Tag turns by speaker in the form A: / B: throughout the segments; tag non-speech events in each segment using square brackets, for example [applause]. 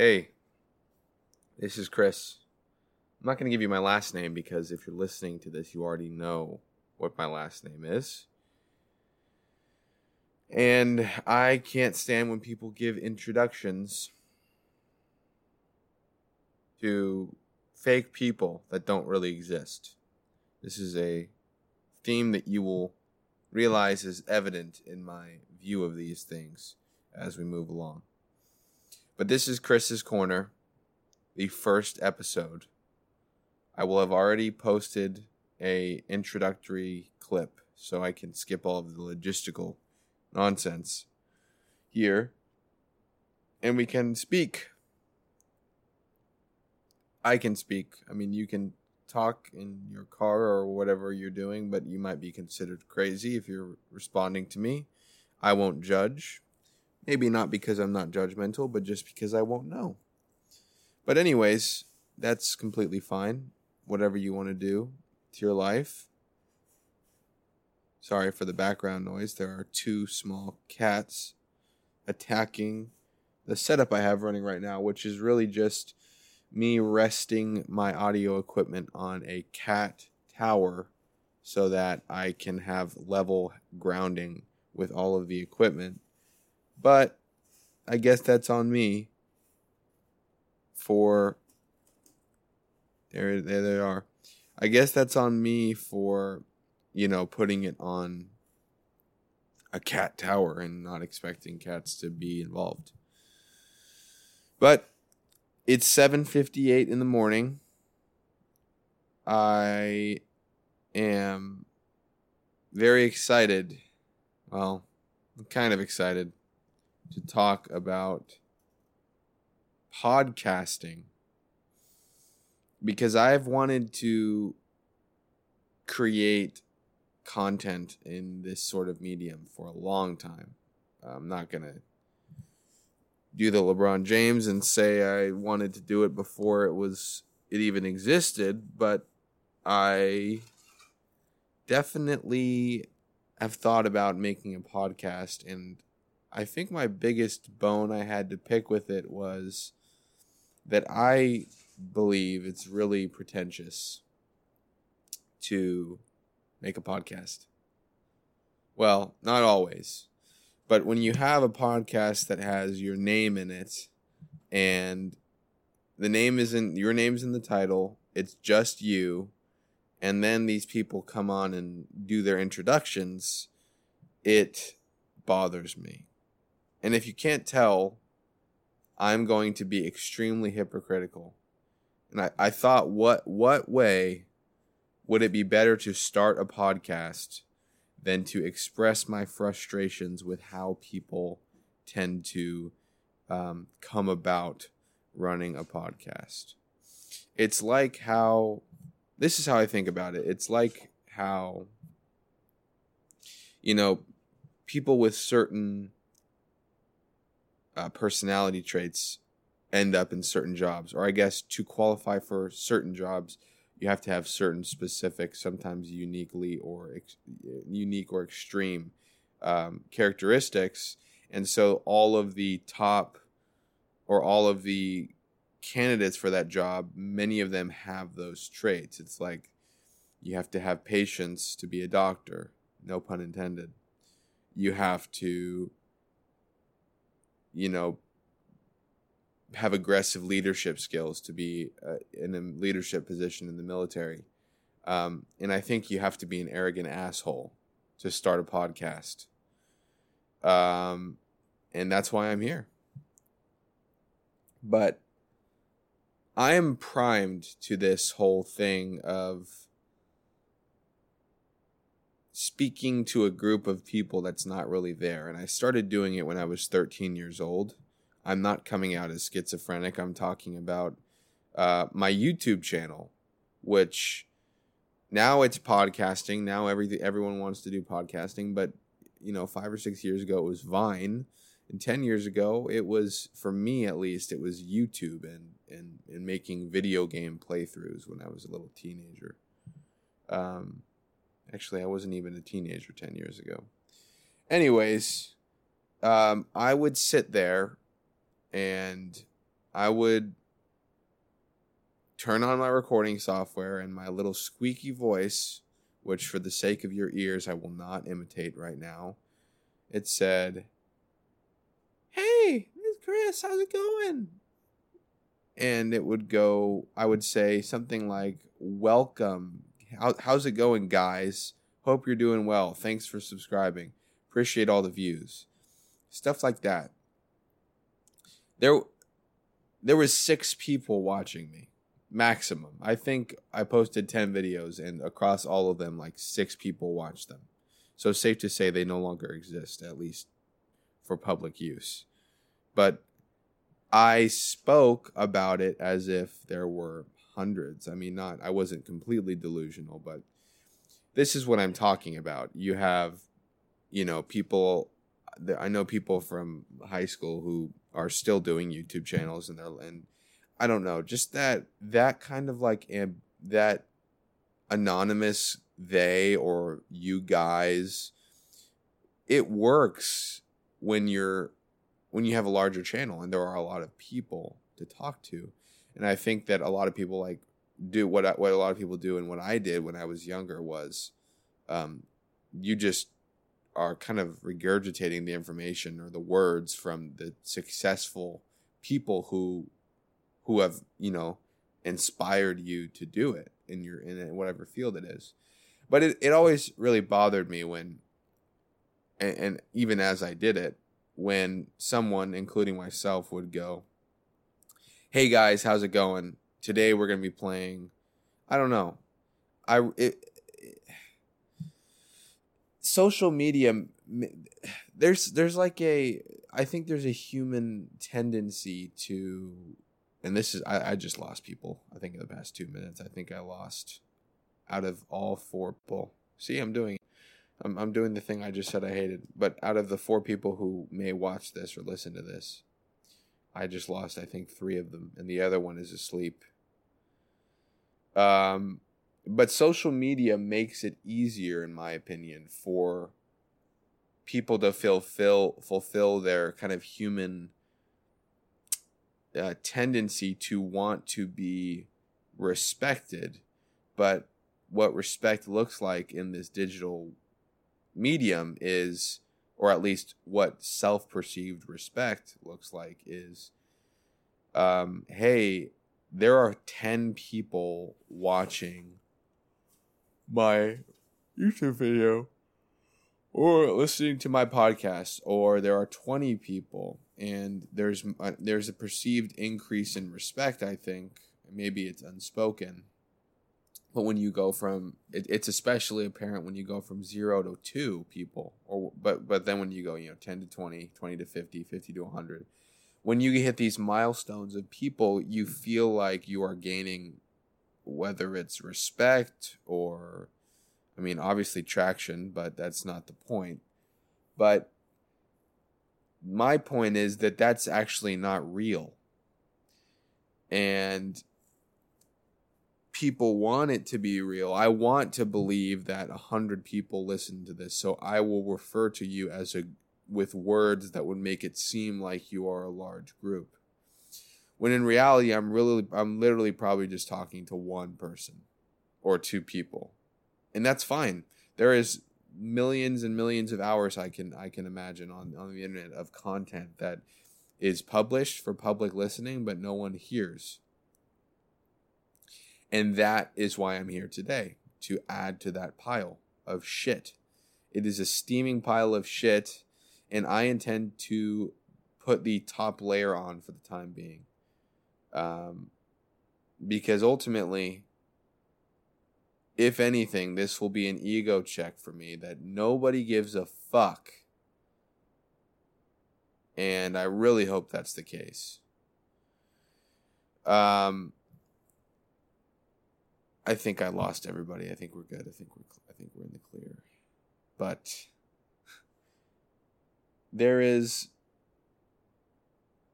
A: Hey, this is Chris. I'm not going to give you my last name because if you're listening to this, you already know what my last name is. And I can't stand when people give introductions to fake people that don't really exist. This is a theme that you will realize is evident in my view of these things as we move along. But this is Chris's Corner, the first episode. I will have already posted a introductory clip so I can skip all of the logistical nonsense here and we can speak. I can speak. I mean, you can talk in your car or whatever you're doing, but you might be considered crazy if you're responding to me. I won't judge. Maybe not because I'm not judgmental, but just because I won't know. But, anyways, that's completely fine. Whatever you want to do to your life. Sorry for the background noise. There are two small cats attacking the setup I have running right now, which is really just me resting my audio equipment on a cat tower so that I can have level grounding with all of the equipment. But I guess that's on me for there there they are. I guess that's on me for you know putting it on a cat tower and not expecting cats to be involved. But it's 7:58 in the morning. I am very excited. Well, I'm kind of excited to talk about podcasting because I've wanted to create content in this sort of medium for a long time. I'm not going to do the LeBron James and say I wanted to do it before it was it even existed, but I definitely have thought about making a podcast and I think my biggest bone I had to pick with it was that I believe it's really pretentious to make a podcast. Well, not always. But when you have a podcast that has your name in it and the name isn't your name's in the title, it's just you, and then these people come on and do their introductions, it bothers me. And if you can't tell, I'm going to be extremely hypocritical. And I, I thought what what way would it be better to start a podcast than to express my frustrations with how people tend to um, come about running a podcast. It's like how this is how I think about it. It's like how you know people with certain uh, personality traits end up in certain jobs, or I guess to qualify for certain jobs, you have to have certain specific, sometimes uniquely or ex- unique or extreme um, characteristics. And so all of the top or all of the candidates for that job, many of them have those traits. It's like you have to have patience to be a doctor, no pun intended. You have to, you know, have aggressive leadership skills to be uh, in a leadership position in the military. Um, and I think you have to be an arrogant asshole to start a podcast. Um, and that's why I'm here. But I am primed to this whole thing of speaking to a group of people that's not really there. And I started doing it when I was 13 years old. I'm not coming out as schizophrenic. I'm talking about uh, my YouTube channel, which now it's podcasting. Now every everyone wants to do podcasting, but you know, five or six years ago it was Vine, and ten years ago it was for me at least it was YouTube and and and making video game playthroughs when I was a little teenager. Um, actually, I wasn't even a teenager ten years ago. Anyways, um, I would sit there and I would turn on my recording software and my little squeaky voice, which for the sake of your ears I will not imitate right now. It said, "Hey, it's Chris. How's it going?" And it would go. I would say something like, "Welcome. How, how's it going, guys? Hope you're doing well. Thanks for subscribing. Appreciate all the views." Stuff like that. There, there was six people watching me maximum. I think I posted 10 videos and across all of them like 6 people watched them. So safe to say they no longer exist at least for public use. But I spoke about it as if there were hundreds. I mean not I wasn't completely delusional, but this is what I'm talking about. You have you know people I know people from high school who are still doing YouTube channels and they're and I don't know, just that that kind of like that anonymous they or you guys it works when you're when you have a larger channel and there are a lot of people to talk to. And I think that a lot of people like do what I, what a lot of people do and what I did when I was younger was um you just are kind of regurgitating the information or the words from the successful people who who have you know inspired you to do it in your in whatever field it is but it, it always really bothered me when and, and even as i did it when someone including myself would go hey guys how's it going today we're going to be playing i don't know i it, it, social media there's there's like a i think there's a human tendency to and this is I, I just lost people. I think in the past two minutes, I think I lost out of all four people. See, I'm doing I'm I'm doing the thing I just said I hated. But out of the four people who may watch this or listen to this, I just lost I think three of them, and the other one is asleep. Um, but social media makes it easier, in my opinion, for people to fulfill fulfill their kind of human uh, tendency to want to be respected, but what respect looks like in this digital medium is, or at least what self perceived respect looks like, is um, hey, there are 10 people watching my YouTube video or listening to my podcast, or there are 20 people and there's uh, there's a perceived increase in respect. I think maybe it's unspoken, but when you go from it, it's especially apparent when you go from zero to two people, or but but then when you go you know ten to 20, 20 to 50, 50 to hundred, when you hit these milestones of people, you feel like you are gaining, whether it's respect or, I mean obviously traction, but that's not the point, but my point is that that's actually not real. And people want it to be real. I want to believe that a hundred people listen to this, so I will refer to you as a with words that would make it seem like you are a large group. When in reality, I'm really, I'm literally probably just talking to one person or two people, and that's fine. There is millions and millions of hours I can I can imagine on on the internet of content that is published for public listening but no one hears. And that is why I'm here today to add to that pile of shit. It is a steaming pile of shit and I intend to put the top layer on for the time being. Um because ultimately if anything, this will be an ego check for me that nobody gives a fuck. And I really hope that's the case. Um, I think I lost everybody. I think we're good. I think we're I think we're in the clear. But there is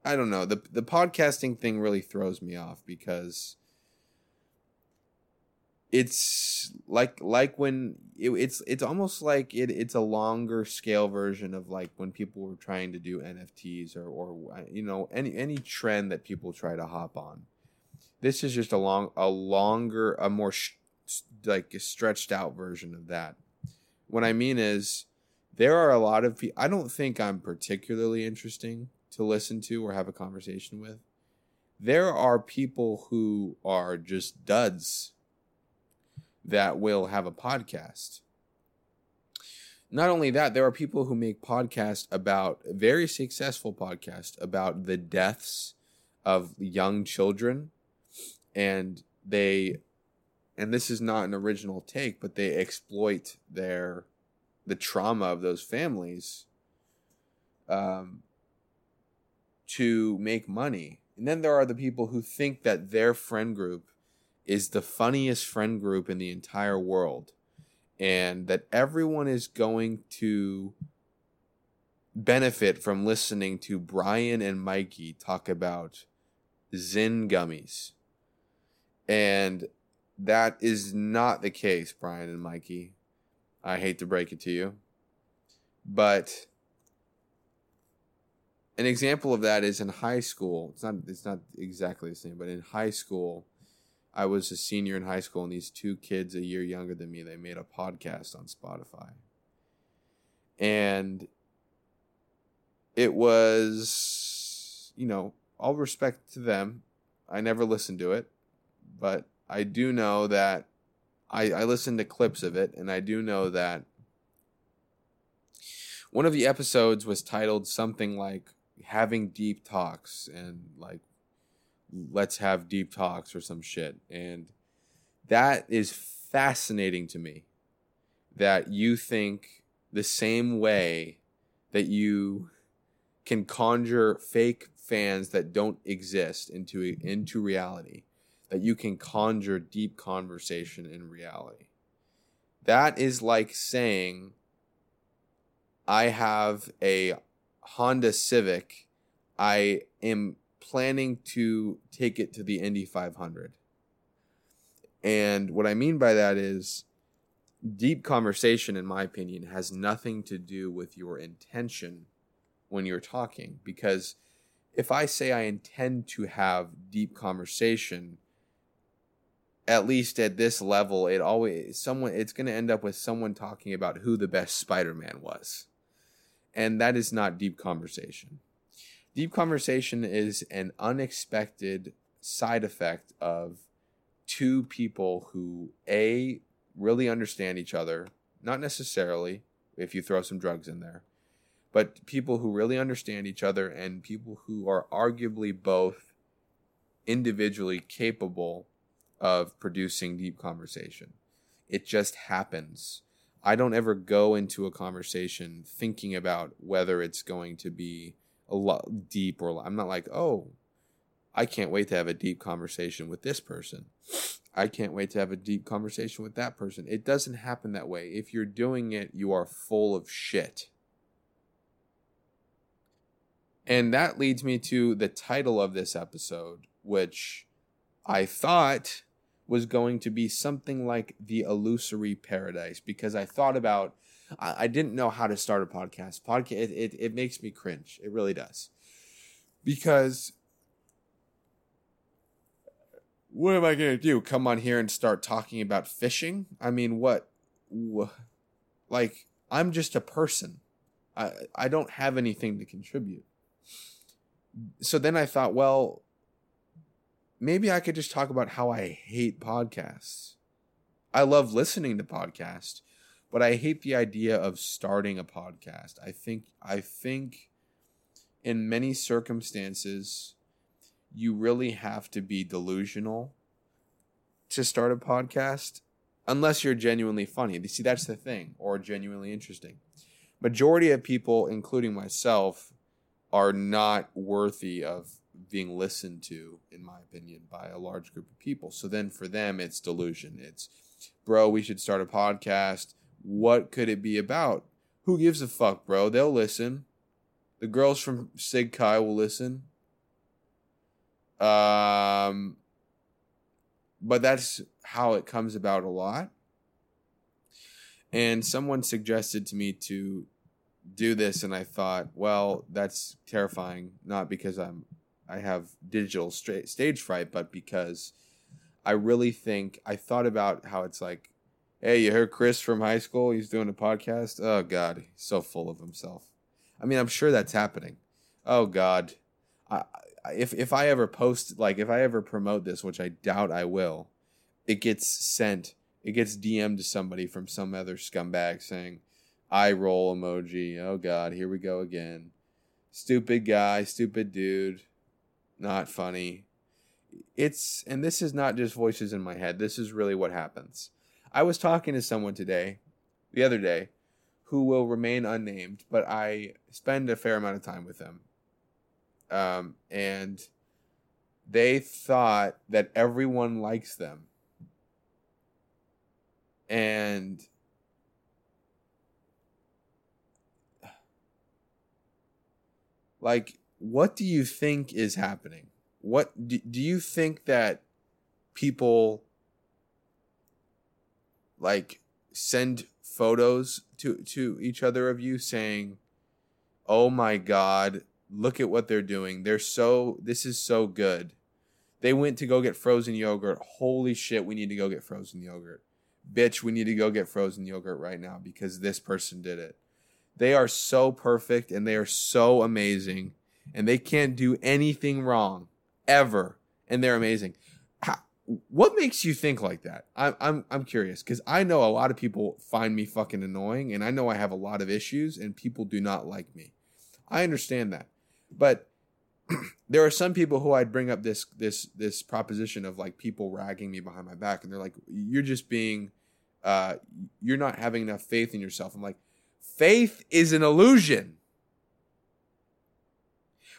A: I don't know. The the podcasting thing really throws me off because it's like like when it, it's it's almost like it it's a longer scale version of like when people were trying to do NFTs or or you know any any trend that people try to hop on. This is just a long a longer a more sh- like stretched out version of that. What I mean is there are a lot of people I don't think I'm particularly interesting to listen to or have a conversation with. There are people who are just duds that will have a podcast. Not only that, there are people who make podcasts about very successful podcasts about the deaths of young children and they and this is not an original take, but they exploit their the trauma of those families um, to make money. And then there are the people who think that their friend group is the funniest friend group in the entire world and that everyone is going to benefit from listening to Brian and Mikey talk about Zyn gummies. And that is not the case, Brian and Mikey. I hate to break it to you. But an example of that is in high school. It's not it's not exactly the same, but in high school, I was a senior in high school, and these two kids a year younger than me, they made a podcast on Spotify. And it was, you know, all respect to them. I never listened to it, but I do know that I, I listened to clips of it, and I do know that one of the episodes was titled something like having deep talks and like let's have deep talks or some shit. And that is fascinating to me that you think the same way that you can conjure fake fans that don't exist into into reality that you can conjure deep conversation in reality that is like saying i have a honda civic i am planning to take it to the Indy 500. And what I mean by that is deep conversation, in my opinion, has nothing to do with your intention when you're talking. Because if I say I intend to have deep conversation, at least at this level, it always someone it's going to end up with someone talking about who the best Spider-Man was. And that is not deep conversation. Deep conversation is an unexpected side effect of two people who a really understand each other, not necessarily if you throw some drugs in there, but people who really understand each other and people who are arguably both individually capable of producing deep conversation. It just happens. I don't ever go into a conversation thinking about whether it's going to be a lot deep or I'm not like, oh, I can't wait to have a deep conversation with this person. I can't wait to have a deep conversation with that person. It doesn't happen that way. If you're doing it, you are full of shit. And that leads me to the title of this episode, which I thought was going to be something like The Illusory Paradise, because I thought about I, I didn't know how to start a podcast. Podcast it, it, it makes me cringe. It really does. Because what am I going to do? Come on here and start talking about fishing? I mean, what? Like, I'm just a person. I, I don't have anything to contribute. So then I thought, well, maybe I could just talk about how I hate podcasts. I love listening to podcasts, but I hate the idea of starting a podcast. I think I think in many circumstances you really have to be delusional to start a podcast unless you're genuinely funny. You see that's the thing or genuinely interesting. Majority of people including myself are not worthy of being listened to in my opinion by a large group of people. So then for them it's delusion. It's bro, we should start a podcast what could it be about? Who gives a fuck, bro? They'll listen. The girls from Sig Chi will listen. Um, but that's how it comes about a lot. And someone suggested to me to do this, and I thought, well, that's terrifying. Not because I'm I have digital stra- stage fright, but because I really think I thought about how it's like, hey, you heard Chris from high school? He's doing a podcast. Oh God, he's so full of himself. I mean, I'm sure that's happening. Oh God, I, if if I ever post like if I ever promote this, which I doubt I will, it gets sent. It gets DM'd to somebody from some other scumbag saying, "eye roll emoji." Oh God, here we go again. Stupid guy, stupid dude, not funny. It's and this is not just voices in my head. This is really what happens. I was talking to someone today, the other day, who will remain unnamed, but I spend a fair amount of time with them um, and they thought that everyone likes them. And like what do you think is happening? What do, do you think that people like send photos to to each other of you saying, "Oh my god, look at what they're doing. They're so this is so good. They went to go get frozen yogurt. Holy shit, we need to go get frozen yogurt. Bitch, we need to go get frozen yogurt right now because this person did it. They are so perfect and they are so amazing and they can't do anything wrong ever and they're amazing. How, what makes you think like that? I'm I'm I'm curious because I know a lot of people find me fucking annoying and I know I have a lot of issues and people do not like me. I understand that. But [clears throat] there are some people who I'd bring up this this this proposition of like people ragging me behind my back, and they're like, "You're just being, uh, you're not having enough faith in yourself." I'm like, faith is an illusion.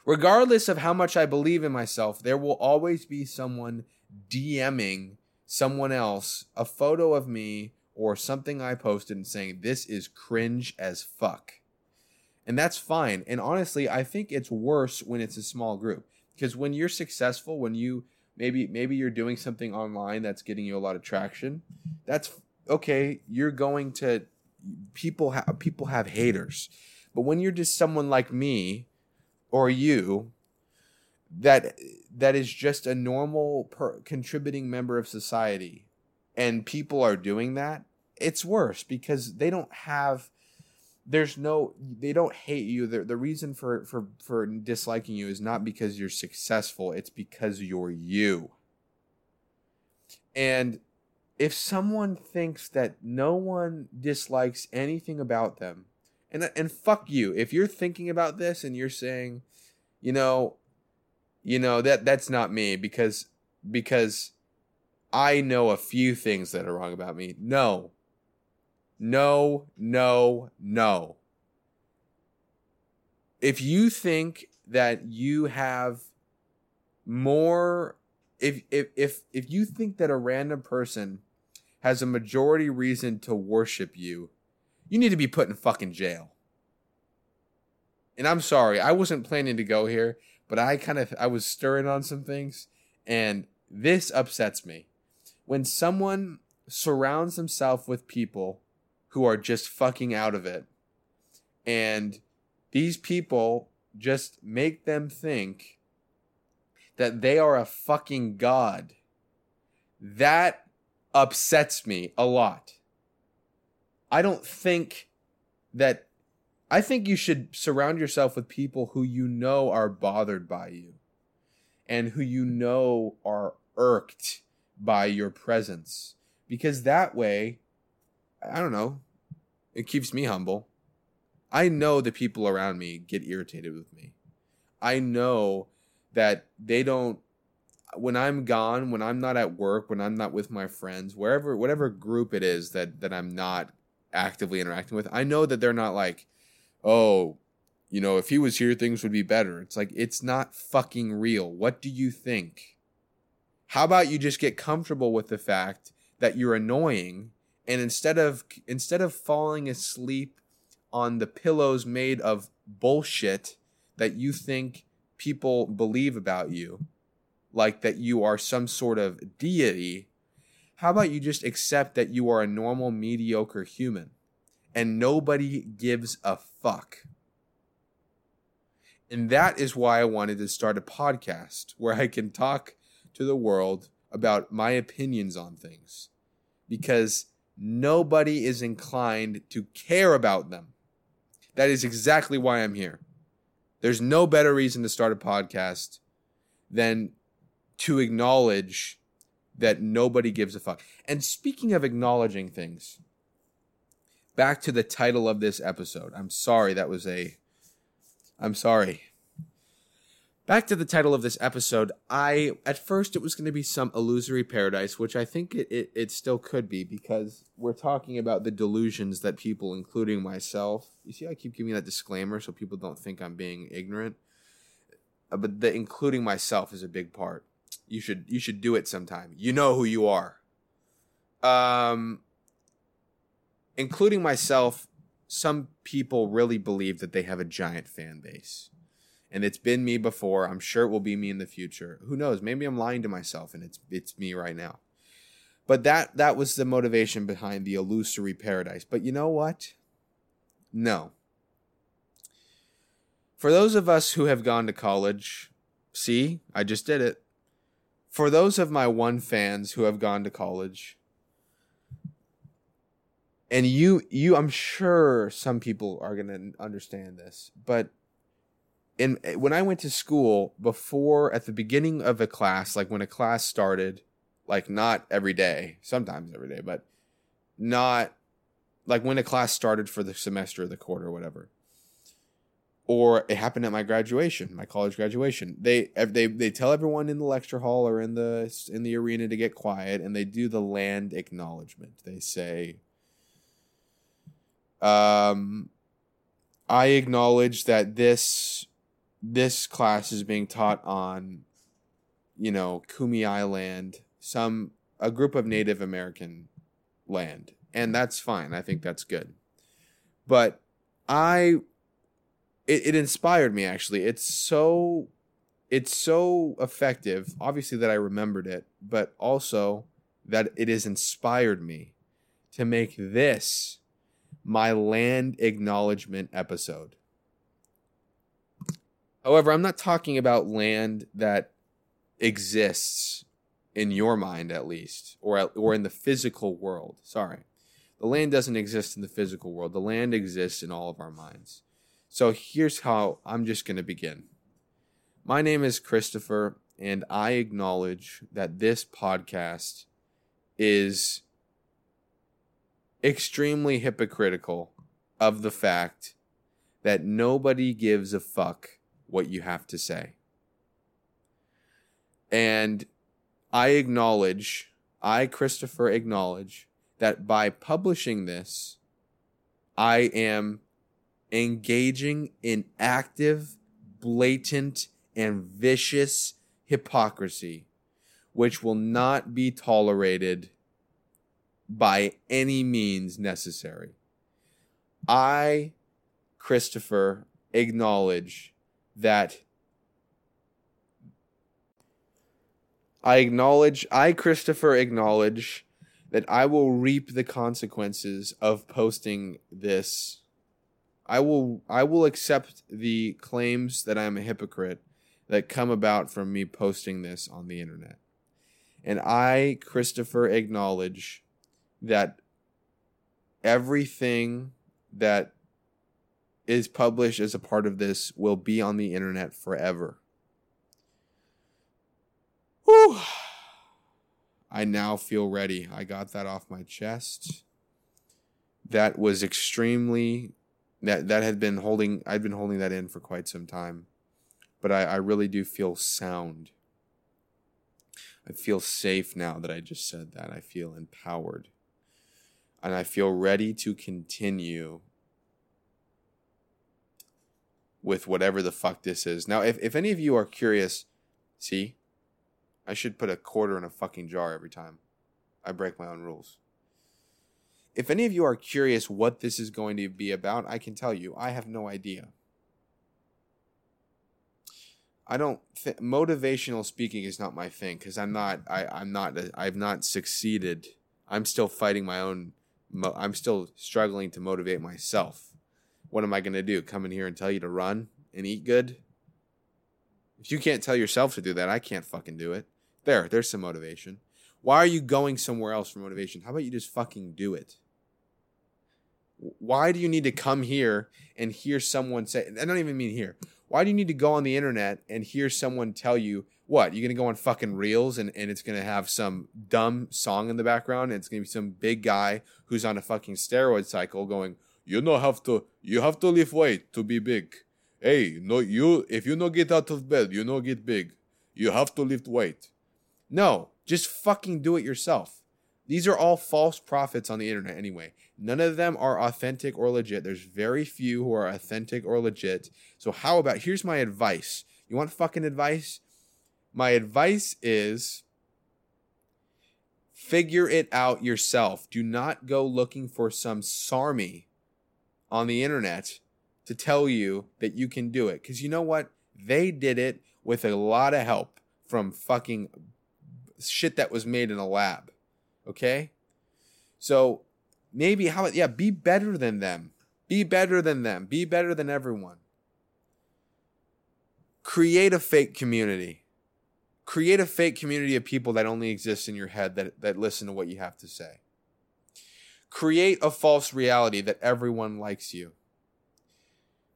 A: Regardless of how much I believe in myself, there will always be someone DMing someone else a photo of me or something I posted and saying, This is cringe as fuck and that's fine. And honestly, I think it's worse when it's a small group because when you're successful, when you maybe maybe you're doing something online that's getting you a lot of traction, that's okay. You're going to people have people have haters, but when you're just someone like me or you that that is just a normal per, contributing member of society and people are doing that it's worse because they don't have there's no they don't hate you. The, the reason for for for disliking you is not because you're successful it's because you're you. And if someone thinks that no one dislikes anything about them and and fuck you. If you're thinking about this and you're saying you know you know that that's not me because because i know a few things that are wrong about me. No. No, no, no. If you think that you have more if if if if you think that a random person has a majority reason to worship you, you need to be put in fucking jail. And I'm sorry, I wasn't planning to go here, but I kind of I was stirring on some things and this upsets me. When someone surrounds himself with people who are just fucking out of it. And these people just make them think that they are a fucking god. That upsets me a lot. I don't think that I think you should surround yourself with people who you know are bothered by you and who you know are irked by your presence because that way I don't know, it keeps me humble. I know the people around me get irritated with me. I know that they don't when I'm gone, when I'm not at work, when I'm not with my friends, wherever whatever group it is that that I'm not actively interacting with, I know that they're not like, "Oh, you know, if he was here things would be better." It's like it's not fucking real. What do you think? How about you just get comfortable with the fact that you're annoying and instead of instead of falling asleep on the pillows made of bullshit that you think people believe about you like that you are some sort of deity How about you just accept that you are a normal, mediocre human and nobody gives a fuck? And that is why I wanted to start a podcast where I can talk to the world about my opinions on things because nobody is inclined to care about them. That is exactly why I'm here. There's no better reason to start a podcast than to acknowledge that nobody gives a fuck. And speaking of acknowledging things, back to the title of this episode. I'm sorry that was a I'm sorry. Back to the title of this episode. I at first it was going to be some illusory paradise, which I think it, it, it still could be because we're talking about the delusions that people, including myself, you see, I keep giving that disclaimer so people don't think I'm being ignorant. Uh, but the including myself is a big part. You should you should do it sometime. You know who you are. Um, including myself, some people really believe that they have a giant fan base and it's been me before. I'm sure it will be me in the future. Who knows? Maybe I'm lying to myself and it's it's me right now. But that that was the motivation behind the illusory paradise. But you know what? No. For those of us who have gone to college, see, I just did it. For those of my one fans who have gone to college, and you you I'm sure some people are going to understand this, but in eh, when I went to school before at the beginning of a class, like when a class started, like not every day, sometimes every day, but not like when a class started for the semester or the quarter or whatever. Or it happened at my graduation, my college graduation. They they they tell everyone in the lecture hall or in the in the arena to get quiet, and they do the land acknowledgement. They say, um, "I acknowledge that this this class is being taught on, you know, Kumeyaay land, some a group of Native American land, and that's fine. I think that's good. But I, it, it inspired me actually. It's so, it's so effective. Obviously that I remembered it, but also that it has inspired me to make this my land acknowledgement episode. However, I'm not talking about land that exists in your mind, at least, or or in the physical world. Sorry, the land doesn't exist in the physical world. The land exists in all of our minds. So here's how I'm just going to begin. My name is Christopher, and I acknowledge that this podcast is extremely hypocritical of the fact that nobody gives a fuck what you have to say. And I acknowledge, I, Christopher, acknowledge that by publishing this, I am engaging in active, blatant, and vicious hypocrisy, which will not be tolerated by any means necessary. I, Christopher, acknowledge that I acknowledge, I, Christopher, acknowledge that I will reap the consequences of posting this. I will, I will accept the claims that I'm a hypocrite that come about from me posting this on the internet. And I, Christopher, acknowledge that everything that is published as a part of this will be on the internet forever. Whew. I now feel ready. I got that off my chest. That was extremely that that had been holding I'd been holding that in for quite some time. But I, I really do feel sound. I feel safe now that I just said that. I feel empowered. And I feel ready to continue with whatever the fuck this is. Now, if, if any of you are curious, see, I should put a quarter in a fucking jar every time I break my own rules. If any of you are curious what this is going to be about, I can tell you, I have no idea. I don't th- motivational speaking is not my thing because I'm not I I'm not I've not succeeded. I'm still fighting my own. Mo- I'm still struggling to motivate myself. What am I gonna do? Come in here and tell you to run and eat good? If you can't tell yourself to do that, I can't fucking do it. There, there's some motivation. Why are you going somewhere else for motivation? How about you just fucking do it? Why do you need to come here and hear someone say, I don't even mean here. Why do you need to go on the internet and hear someone tell you, what, you're going to go on fucking reels and, and it's going to have some dumb song in the background and it's going to be some big guy who's on a fucking steroid cycle going, you know have to, you have to lift weight to be big. Hey, no, you, if you no get out of bed, you no get big. You have to lift weight. No, just fucking do it yourself. These are all false prophets on the internet anyway. None of them are authentic or legit. There's very few who are authentic or legit. So, how about here's my advice. You want fucking advice? My advice is figure it out yourself. Do not go looking for some sarmy on the internet to tell you that you can do it. Because you know what? They did it with a lot of help from fucking shit that was made in a lab. Okay? So maybe how about yeah, be better than them. Be better than them. Be better than everyone. Create a fake community. Create a fake community of people that only exist in your head that, that listen to what you have to say. Create a false reality that everyone likes you.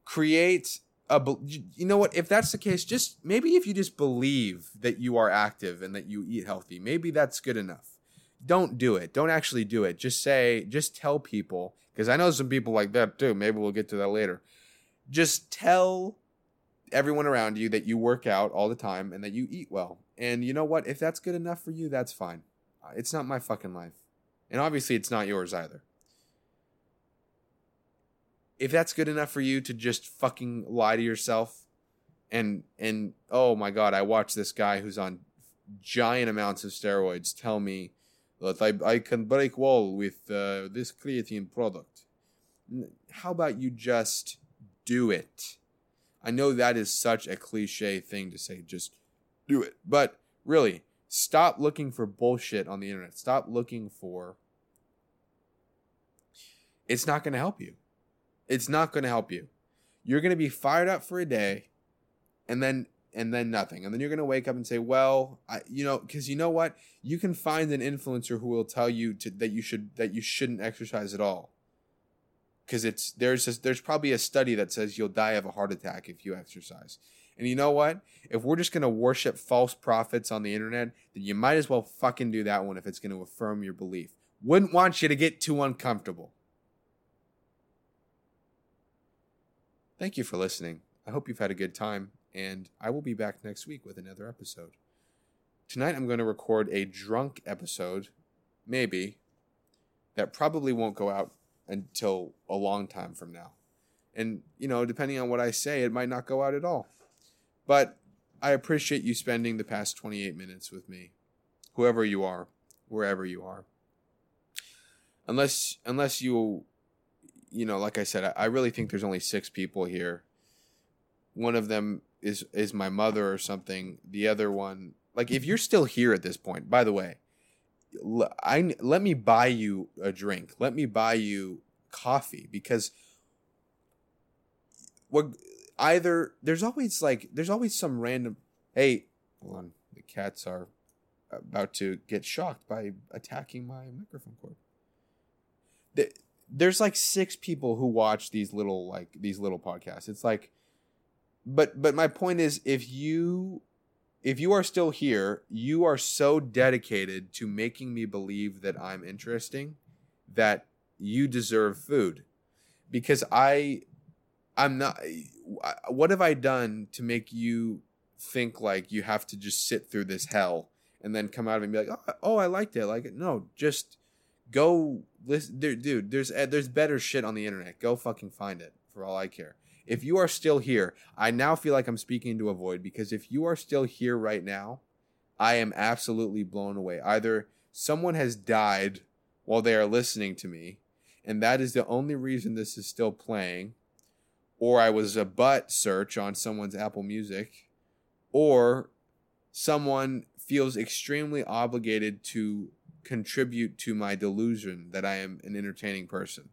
A: Create a you know what if that's the case just maybe if you just believe that you are active and that you eat healthy maybe that's good enough don't do it. Don't actually do it. Just say just tell people because i know some people like that too. Maybe we'll get to that later. Just tell everyone around you that you work out all the time and that you eat well. And you know what? If that's good enough for you that's fine. Uh, it's not my fucking life. And obviously it's not yours either. If that's good enough for you to just fucking lie to yourself and and oh my god i watched this guy who's on giant amounts of steroids tell me that i, I can break wall with uh, this creatine product. How about you just do it? I know that is such a cliche thing to say just do it. But really stop looking for bullshit on the internet. Stop looking for it's not going to help you. It's not going to help you. You're going to be fired up for a day and then and then nothing. And then you're going to wake up and say, "Well, I you know, cuz you know what? You can find an influencer who will tell you to, that you should that you shouldn't exercise at all." Cuz it's there's a, there's probably a study that says you'll die of a heart attack if you exercise. And you know what? If we're just going to worship false prophets on the internet, then you might as well fucking do that one if it's going to affirm your belief. Wouldn't want you to get too uncomfortable. Thank you for listening. I hope you've had a good time, and I will be back next week with another episode. Tonight, I'm going to record a drunk episode, maybe, that probably won't go out until a long time from now. And, you know, depending on what I say, it might not go out at all. But I appreciate you spending the past 28 minutes with me, whoever you are, wherever you are. Unless unless you you know, like I said, I, I really think there's only six people here. One of them is is my mother or something. The other one, like, if you're still here at this point, by the way, I let me buy you a drink. Let me buy you coffee because what either there's always like there's always some random hey hold on the cats are about to get shocked by attacking my microphone cord. The, there's like six people who watch these little like these little podcasts. It's like but but my point is if you if you are still here, you are so dedicated to making me believe that I'm interesting that you deserve food. Because I I'm not what have I done to make you think like you have to just sit through this hell and then come out of it and be like, "Oh, oh I liked it." Like no, just go listen, dude. There's eh, there's better shit on the internet. Go fucking find it for all I care. If you are still here, I now feel like I'm speaking to a void because if you are still here right now, I am absolutely blown away. Either someone has died while they are listening to me, and that is the only reason this is still playing, or I was a butt search on someone's Apple Music, or someone feels extremely obligated to contribute to my delusion that I am an entertaining person.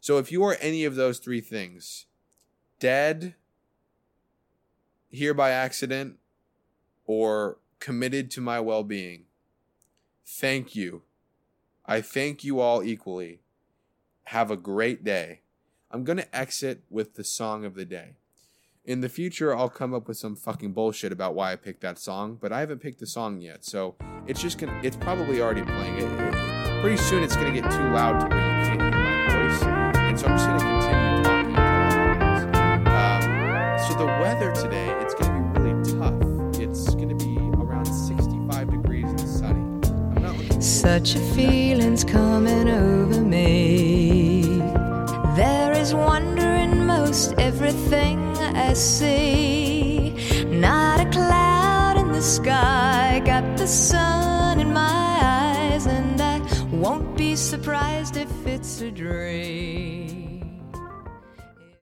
A: So if you are any of those three things, dead, here by accident, or committed to my well being, thank you. I thank you all equally. Have a great day. I'm going to exit with the song of the day. In the future, I'll come up with some fucking bullshit about why I picked that song, but I haven't picked the song yet, so it's just gonna. It's probably already playing. It, pretty soon, it's gonna get too loud to where you can't hear my voice, and so I'm just gonna the weather today, it's gonna be really tough. It's gonna be around 65 degrees and sunny.
B: Such a feeling's coming over me. There is wonder in most everything I see. Not a cloud in the sky, got the sun in my eyes, and I won't be surprised if it's a dream.